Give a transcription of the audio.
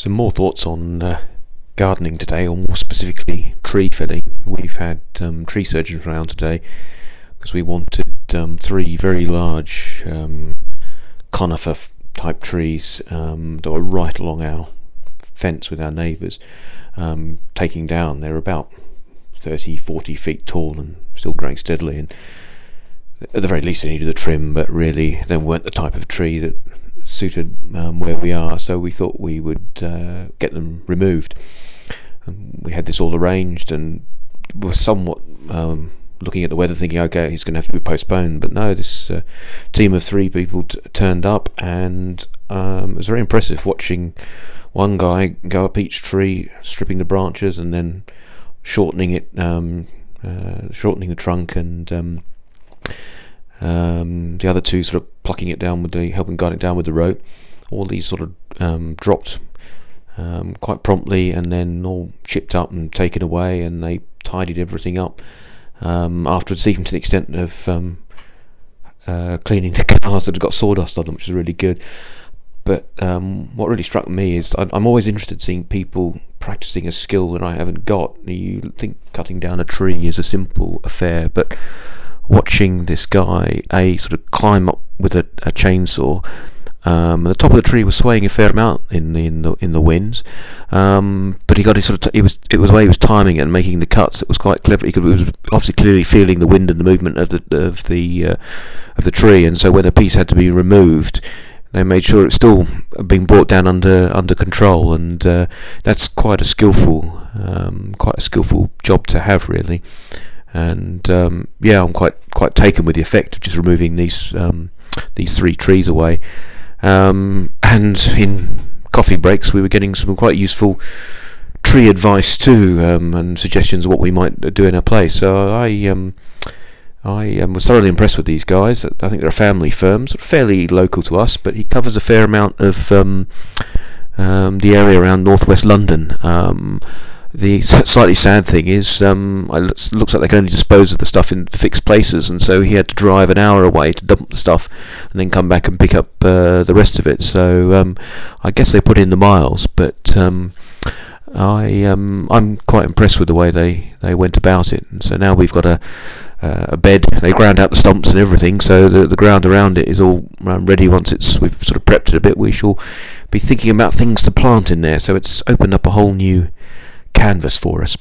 Some more thoughts on uh, gardening today, or more specifically tree felling. We've had um, tree surgeons around today because we wanted um, three very large um, conifer type trees um, that were right along our fence with our neighbours um, taking down. They're about 30, 40 feet tall and still growing steadily. And at the very least, they needed a trim, but really, they weren't the type of tree that suited um, where we are, so we thought we would uh, get them removed. And we had this all arranged and were somewhat um, looking at the weather, thinking, okay, it's going to have to be postponed. But no, this uh, team of three people t- turned up, and um, it was very impressive watching one guy go up each tree, stripping the branches and then shortening it, um, uh, shortening the trunk and um, the other two sort of plucking it down with the helping guide it down with the rope. All these sort of um, dropped um, quite promptly and then all chipped up and taken away, and they tidied everything up um, afterwards, even to the extent of um, uh, cleaning the cars that had got sawdust on them, which is really good. But um, what really struck me is I'm always interested in seeing people practicing a skill that I haven't got. You think cutting down a tree is a simple affair, but watching this guy a sort of climb up with a, a chainsaw. Um, the top of the tree was swaying a fair amount in the in the in the winds, um, but he got his sort of t- it was it was the way he was timing it and making the cuts. It was quite clever. He, could, he was obviously clearly feeling the wind and the movement of the of the uh, of the tree, and so when a piece had to be removed, they made sure it's still being brought down under under control, and uh, that's quite a skillful um, quite a skillful job to have, really and um, yeah, I'm quite quite taken with the effect of just removing these um, these three trees away. Um, and in coffee breaks, we were getting some quite useful tree advice too, um, and suggestions of what we might do in our place. So I um, I um, was thoroughly impressed with these guys. I think they're a family firm, sort of fairly local to us, but he covers a fair amount of the area around northwest London. The slightly sad thing is, um, it looks like they can only dispose of the stuff in fixed places, and so he had to drive an hour away to dump the stuff, and then come back and pick up uh, the rest of it. So um, I guess they put in the miles, but um, I um, I'm quite impressed with the way they, they went about it. And so now we've got a uh, a bed. They ground out the stumps and everything, so the the ground around it is all um, ready. Once it's we've sort of prepped it a bit, we shall be thinking about things to plant in there. So it's opened up a whole new canvas for us.